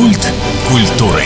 Культ культуры.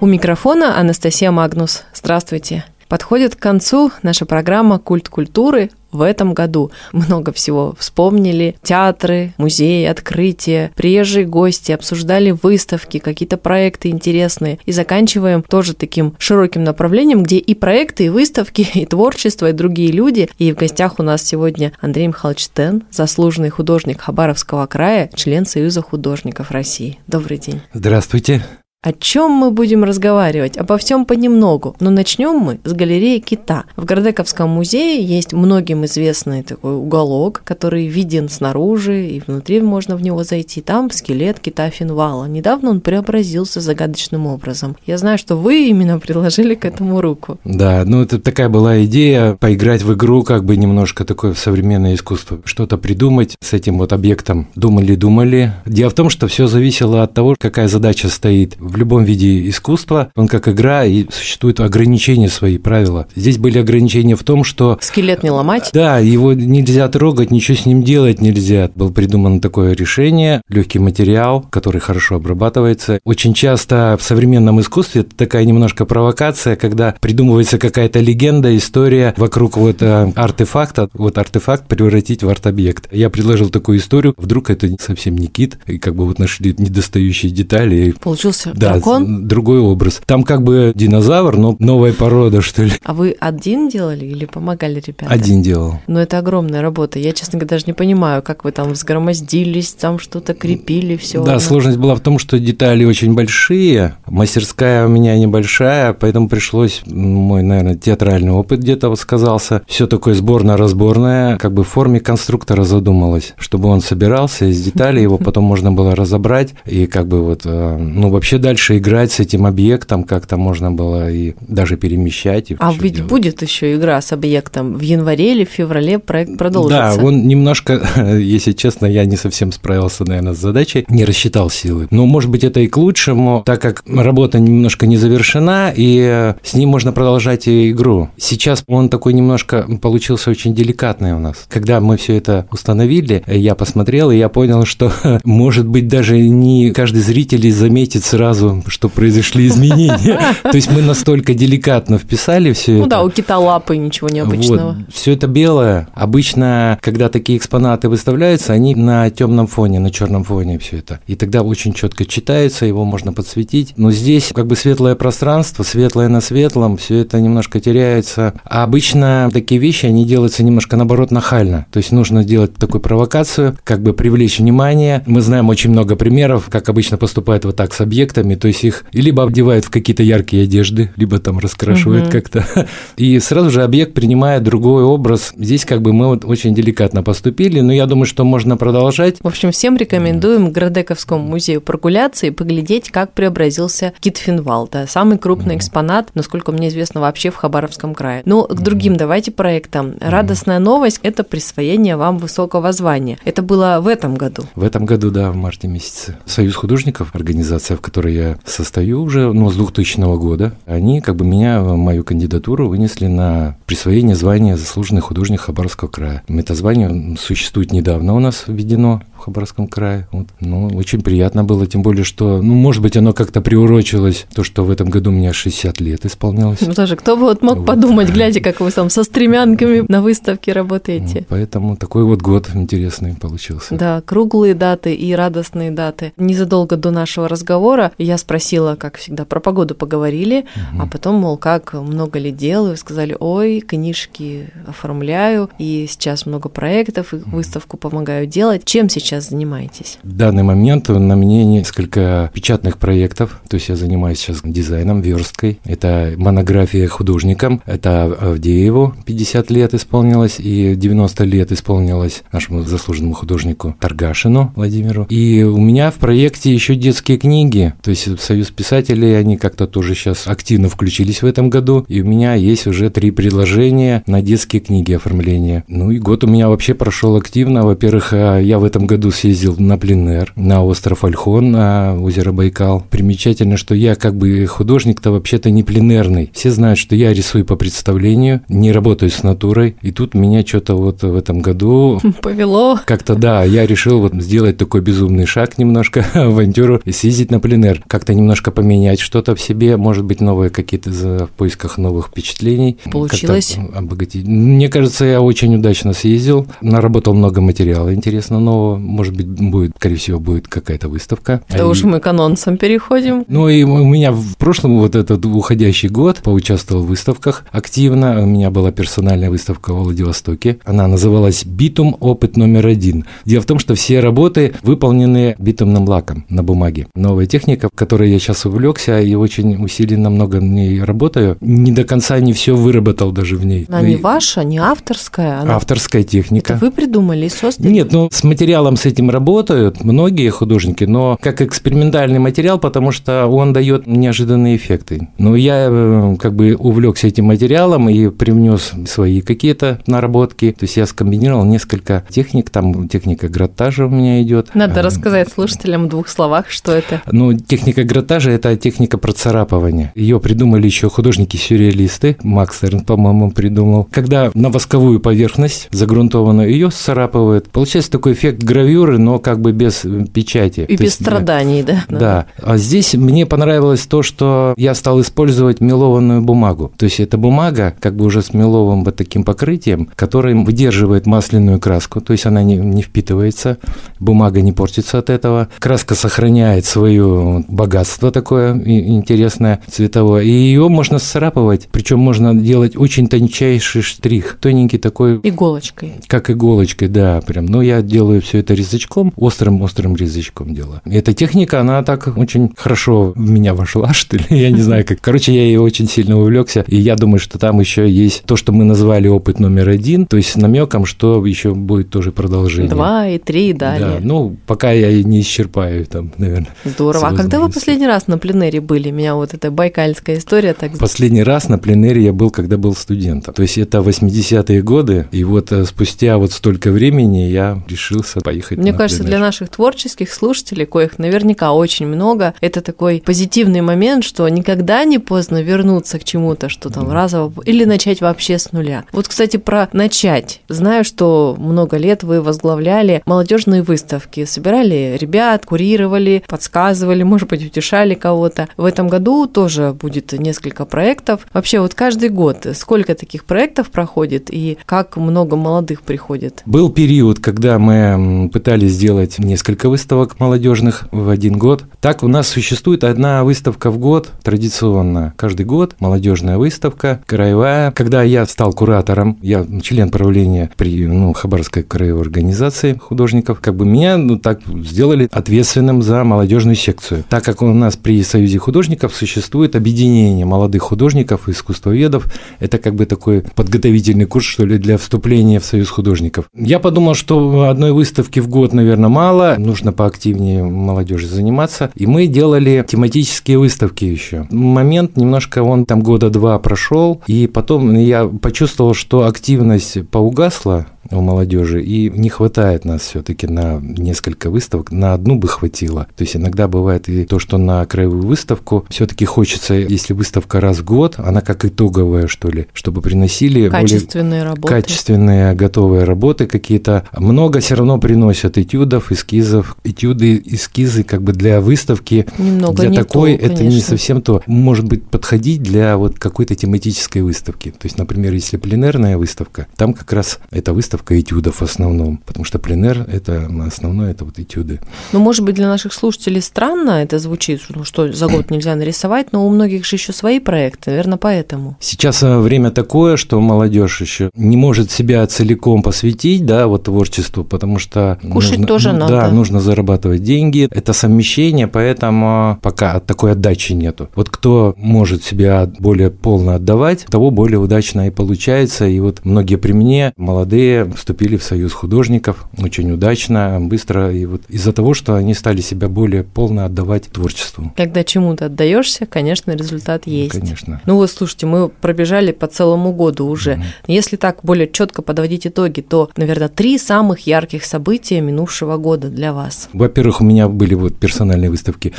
У микрофона Анастасия Магнус. Здравствуйте. Подходит к концу наша программа «Культ культуры» в этом году. Много всего вспомнили. Театры, музеи, открытия, приезжие гости, обсуждали выставки, какие-то проекты интересные. И заканчиваем тоже таким широким направлением, где и проекты, и выставки, и творчество, и другие люди. И в гостях у нас сегодня Андрей Михайлович Тен, заслуженный художник Хабаровского края, член Союза художников России. Добрый день. Здравствуйте. О чем мы будем разговаривать? Обо всем понемногу. Но начнем мы с галереи кита. В Гордековском музее есть многим известный такой уголок, который виден снаружи, и внутри можно в него зайти. Там скелет кита Финвала. Недавно он преобразился загадочным образом. Я знаю, что вы именно приложили к этому руку. Да, ну это такая была идея поиграть в игру, как бы немножко такое современное искусство, что-то придумать с этим вот объектом. Думали-думали. Дело в том, что все зависело от того, какая задача стоит в любом виде искусства, он как игра, и существуют ограничения свои, правила. Здесь были ограничения в том, что... Скелет не ломать? Да, его нельзя трогать, ничего с ним делать нельзя. Было придумано такое решение, легкий материал, который хорошо обрабатывается. Очень часто в современном искусстве это такая немножко провокация, когда придумывается какая-то легенда, история вокруг вот э, артефакта, вот артефакт превратить в арт-объект. Я предложил такую историю, вдруг это совсем не кит, и как бы вот нашли недостающие детали. Получился да, дракон? другой образ. Там как бы динозавр, но новая порода, что ли. А вы один делали или помогали ребятам? Один делал. Но это огромная работа. Я, честно говоря, даже не понимаю, как вы там взгромоздились, там что-то крепили, все. Да, сложность была в том, что детали очень большие, мастерская у меня небольшая, поэтому пришлось, мой, наверное, театральный опыт где-то вот сказался. Все такое сборно-разборное, как бы в форме конструктора задумалось, чтобы он собирался из деталей, его потом можно было разобрать и как бы вот, э, ну, вообще дальше играть с этим объектом как-то можно было и даже перемещать. И а ведь делать. будет еще игра с объектом в январе или в феврале проект продолжится. Да, он немножко, если честно, я не совсем справился, наверное, с задачей, не рассчитал силы. Но, может быть, это и к лучшему, так как работа немножко не завершена, и с ним можно продолжать игру. Сейчас он такой немножко получился очень деликатный у нас. Когда мы все это установили, я посмотрел, и я понял, что, может быть, даже не каждый зритель заметит сразу сразу, что произошли изменения. То есть мы настолько деликатно вписали все ну это. Ну да, у кита лапы ничего необычного. Все это белое. Обычно, когда такие экспонаты выставляются, они на темном фоне, на черном фоне все это. И тогда очень четко читается, его можно подсветить. Но здесь как бы светлое пространство, светлое на светлом, все это немножко теряется. А обычно такие вещи, они делаются немножко наоборот нахально. То есть нужно сделать такую провокацию, как бы привлечь внимание. Мы знаем очень много примеров, как обычно поступают вот так с объектами, цветами, то есть их либо обдевают в какие-то яркие одежды, либо там раскрашивают угу. как-то. И сразу же объект принимает другой образ. Здесь как бы мы вот очень деликатно поступили, но я думаю, что можно продолжать. В общем, всем рекомендуем к Градековскому музею прогуляться и поглядеть, как преобразился кит Финвал. Да, самый крупный угу. экспонат, насколько мне известно, вообще в Хабаровском крае. Ну, к другим угу. давайте проектам. Радостная новость – это присвоение вам высокого звания. Это было в этом году? В этом году, да, в марте месяце. Союз художников, организация, в которой я состою уже ну, с 2000 года, они как бы меня, мою кандидатуру вынесли на присвоение звания заслуженный художник Хабаровского края. Это звание существует недавно у нас введено в Хабаровском крае. Вот. Ну, очень приятно было, тем более, что, ну, может быть, оно как-то приурочилось, то, что в этом году у меня 60 лет исполнялось. Ну, даже кто бы вот мог вот. подумать, глядя, как вы там со стремянками на выставке работаете. Ну, поэтому такой вот год интересный получился. Да, круглые даты и радостные даты. Незадолго до нашего разговора я спросила, как всегда, про погоду поговорили, угу. а потом, мол, как много ли дел, и вы сказали, ой, книжки оформляю, и сейчас много проектов, и выставку помогаю делать. Чем сейчас сейчас занимаетесь? В данный момент на мне несколько печатных проектов. То есть я занимаюсь сейчас дизайном, версткой. Это монография художникам. Это Авдееву 50 лет исполнилось, и 90 лет исполнилось нашему заслуженному художнику Таргашину Владимиру. И у меня в проекте еще детские книги. То есть Союз писателей, они как-то тоже сейчас активно включились в этом году. И у меня есть уже три предложения на детские книги оформления. Ну и год у меня вообще прошел активно. Во-первых, я в этом году году съездил на пленэр, на остров Альхон, на озеро Байкал. Примечательно, что я как бы художник-то вообще-то не пленерный. Все знают, что я рисую по представлению, не работаю с натурой. И тут меня что-то вот в этом году... Повело. Как-то, да, я решил вот сделать такой безумный шаг немножко, авантюру, и съездить на пленэр. Как-то немножко поменять что-то в себе, может быть, новые какие-то в поисках новых впечатлений. Получилось? Обогатить. Мне кажется, я очень удачно съездил, наработал много материала интересно нового. Может быть, будет, скорее всего, будет какая-то выставка. Да а уж мы к анонсам переходим. Ну и у меня в прошлом вот этот уходящий год поучаствовал в выставках активно. У меня была персональная выставка в Владивостоке. Она называлась «Битум. Опыт номер один». Дело в том, что все работы выполнены битумным лаком на бумаге. Новая техника, которой я сейчас увлекся и очень усиленно много в ней работаю, не до конца не все выработал даже в ней. Она не ваша, не авторская? Она... Авторская техника. Это вы придумали и создали? Нет, ну с материалом с этим работают многие художники, но как экспериментальный материал, потому что он дает неожиданные эффекты. Но я э, как бы увлекся этим материалом и привнес свои какие-то наработки. То есть я скомбинировал несколько техник, там техника граттажа у меня идет. Надо а, рассказать слушателям в двух словах, что это. Ну, техника граттажа – это техника процарапывания. Ее придумали еще художники-сюрреалисты. Макс Эрн, по-моему, придумал. Когда на восковую поверхность загрунтованную ее сцарапывают, получается такой эффект гравюры, но как бы без печати. И То без есть, страданий, да. Да. да. А здесь мне понравилось то, что я стал использовать мелованную бумагу. То есть это бумага как бы уже с меловым вот таким покрытием, который выдерживает масляную краску, то есть она не, не впитывается, бумага не портится от этого, краска сохраняет свое богатство такое интересное цветовое, и ее можно сцарапывать, причем можно делать очень тончайший штрих, тоненький такой. Иголочкой. Как иголочкой, да, прям. Но я делаю все это резачком, острым-острым резачком делаю. И эта техника, она так очень хорошо в меня вошла, что ли, я не знаю как. Короче, я ей очень сильно увлекся, и я думаю, что там еще есть то, что мы назвали опыт номер один, то есть намеком, что еще будет тоже продолжение. Два и три, далее. Да, ну, пока я не исчерпаю там, наверное. Здорово. А когда вы последний раз на пленэре были? Меня вот эта байкальская история так... Последний раз на пленэре я был, когда был студентом. То есть это 80-е годы, и вот э, спустя вот столько времени я решился поехать Мне кажется, пленэр. для наших творческих слушателей, коих наверняка очень много, это такой позитивный момент, что никогда не поздно вернуться к чему-то, что там разово, или начать вообще с нуля. Вот, кстати, про начать. Знаю, что много лет вы возглавляли молодежные выставки, собирали ребят, курировали, подсказывали, может быть, утешали кого-то. В этом году тоже будет несколько проектов. Вообще, вот каждый год сколько таких проектов проходит и как много молодых приходит? Был период, когда мы пытались сделать несколько выставок молодежных в один год. Так у нас существует одна выставка в год, традиционно. Каждый год молодежная выставка, краевая. Когда я стал куратором, я член правления при ну, Хабаровской краевой организации художников, как бы меня ну, так сделали ответственным за молодежную секцию. Так как у нас при Союзе художников существует объединение молодых художников и искусствоведов, это как бы такой подготовительный курс, что ли, для вступления в Союз художников. Я подумал, что одной выставки год, наверное, мало, нужно поактивнее молодежи заниматься, и мы делали тематические выставки еще. Момент немножко, он там года два прошел, и потом я почувствовал, что активность поугасла, у молодежи, и не хватает нас все-таки на несколько выставок, на одну бы хватило. То есть иногда бывает и то, что на краевую выставку все-таки хочется, если выставка раз в год, она как итоговая, что ли, чтобы приносили качественные работы. Качественные готовые работы какие-то. Много все равно приносят этюдов, эскизов. Этюды, эскизы как бы для выставки. Немного для не такой то, это не совсем то. Может быть, подходить для вот какой-то тематической выставки. То есть, например, если пленерная выставка, там как раз эта выставка выставка этюдов в основном, потому что пленер – это основное, это вот этюды. Ну, может быть, для наших слушателей странно это звучит, ну, что за год нельзя нарисовать, но у многих же еще свои проекты, наверное, поэтому. Сейчас э, время такое, что молодежь еще не может себя целиком посвятить, да, вот творчеству, потому что кушать нужно, тоже ну, надо. Да, нужно зарабатывать деньги, это совмещение, поэтому пока такой отдачи нету. Вот кто может себя более полно отдавать, того более удачно и получается. И вот многие при мне молодые все вступили в союз художников очень удачно, быстро, и вот из-за того, что они стали себя более полно отдавать творчеству. Когда чему-то отдаешься, конечно, результат есть. Конечно. Ну вот, слушайте, мы пробежали по целому году уже. Mm-hmm. Если так более четко подводить итоги, то, наверное, три самых ярких события минувшего года для вас. Во-первых, у меня были вот персональные выставки.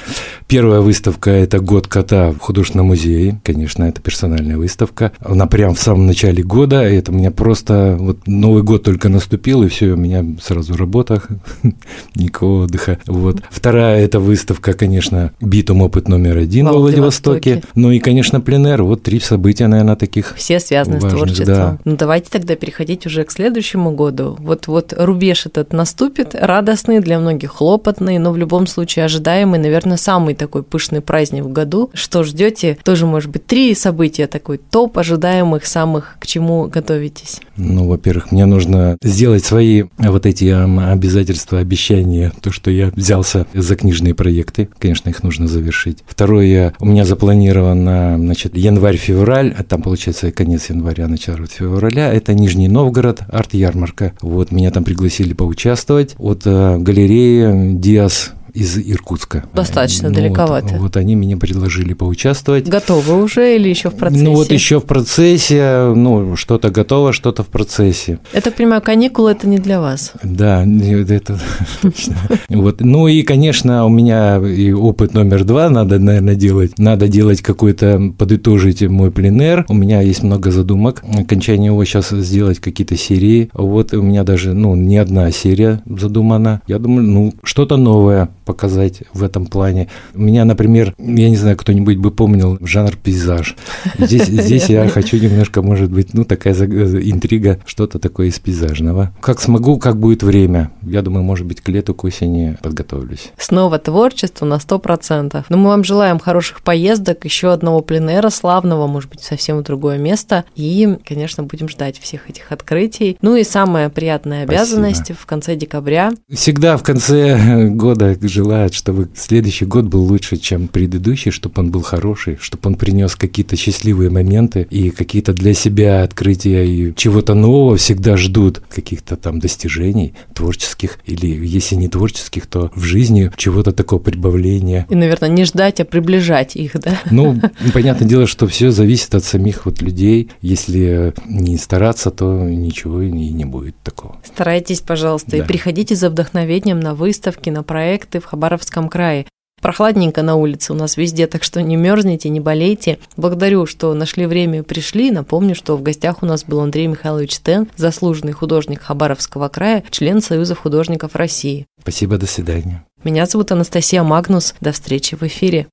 Первая выставка – это «Год кота» в художественном музее. Конечно, это персональная выставка. Она прям в самом начале года. Это у меня просто вот Новый год только наступил, и все, у меня сразу работа, никакого отдыха. Вот. Вторая – это выставка, конечно, «Битум. Опыт номер один» во Владивостоке. Ну и, конечно, пленэр. Вот три события, наверное, таких Все связаны важных, с творчеством. Да. Ну давайте тогда переходить уже к следующему году. Вот, вот рубеж этот наступит, радостный, для многих хлопотный, но в любом случае ожидаемый, наверное, самый такой пышный праздник в году. Что ждете? Тоже, может быть, три события, такой топ ожидаемых самых, к чему готовитесь? Ну, во-первых, мне нужно сделать свои вот эти обязательства, обещания, то, что я взялся за книжные проекты, конечно, их нужно завершить. Второе, у меня запланировано, значит, январь-февраль, а там, получается, конец января, начало февраля, это Нижний Новгород, арт-ярмарка. Вот, меня там пригласили поучаствовать от э, галереи Диас из Иркутска. Достаточно ну, далековато. Вот, вот они мне предложили поучаствовать. Готовы уже или еще в процессе? Ну вот еще в процессе, ну что-то готово, что-то в процессе. Я так понимаю, каникулы это не для вас. Да, это точно. Вот, ну и, конечно, у меня и опыт номер два надо, наверное, делать. Надо делать какой-то, подытожить мой пленер. У меня есть много задумок. Окончание его сейчас сделать какие-то серии. Вот у меня даже, ну, не одна серия задумана. Я думаю, ну, что-то новое показать в этом плане. У меня, например, я не знаю, кто-нибудь бы помнил жанр пейзаж. Здесь, здесь я хочу немножко, может быть, ну, такая интрига, что-то такое из пейзажного. Как смогу, как будет время. Я думаю, может быть, к лету, к осени подготовлюсь. Снова творчество на 100%. Но мы вам желаем хороших поездок, еще одного пленера славного, может быть, совсем в другое место. И, конечно, будем ждать всех этих открытий. Ну и самая приятная обязанность Спасибо. в конце декабря. Всегда в конце года желает, чтобы следующий год был лучше, чем предыдущий, чтобы он был хороший, чтобы он принес какие-то счастливые моменты и какие-то для себя открытия и чего-то нового всегда ждут, каких-то там достижений творческих или, если не творческих, то в жизни чего-то такого прибавления. И, наверное, не ждать, а приближать их, да? Ну, понятное дело, что все зависит от самих вот людей. Если не стараться, то ничего и не будет такого. Старайтесь, пожалуйста, да. и приходите за вдохновением на выставки, на проекты Хабаровском крае. Прохладненько на улице у нас везде, так что не мерзните, не болейте. Благодарю, что нашли время и пришли. Напомню, что в гостях у нас был Андрей Михайлович Тен, заслуженный художник Хабаровского края, член Союза художников России. Спасибо, до свидания. Меня зовут Анастасия Магнус. До встречи в эфире.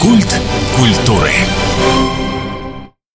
Культ культуры.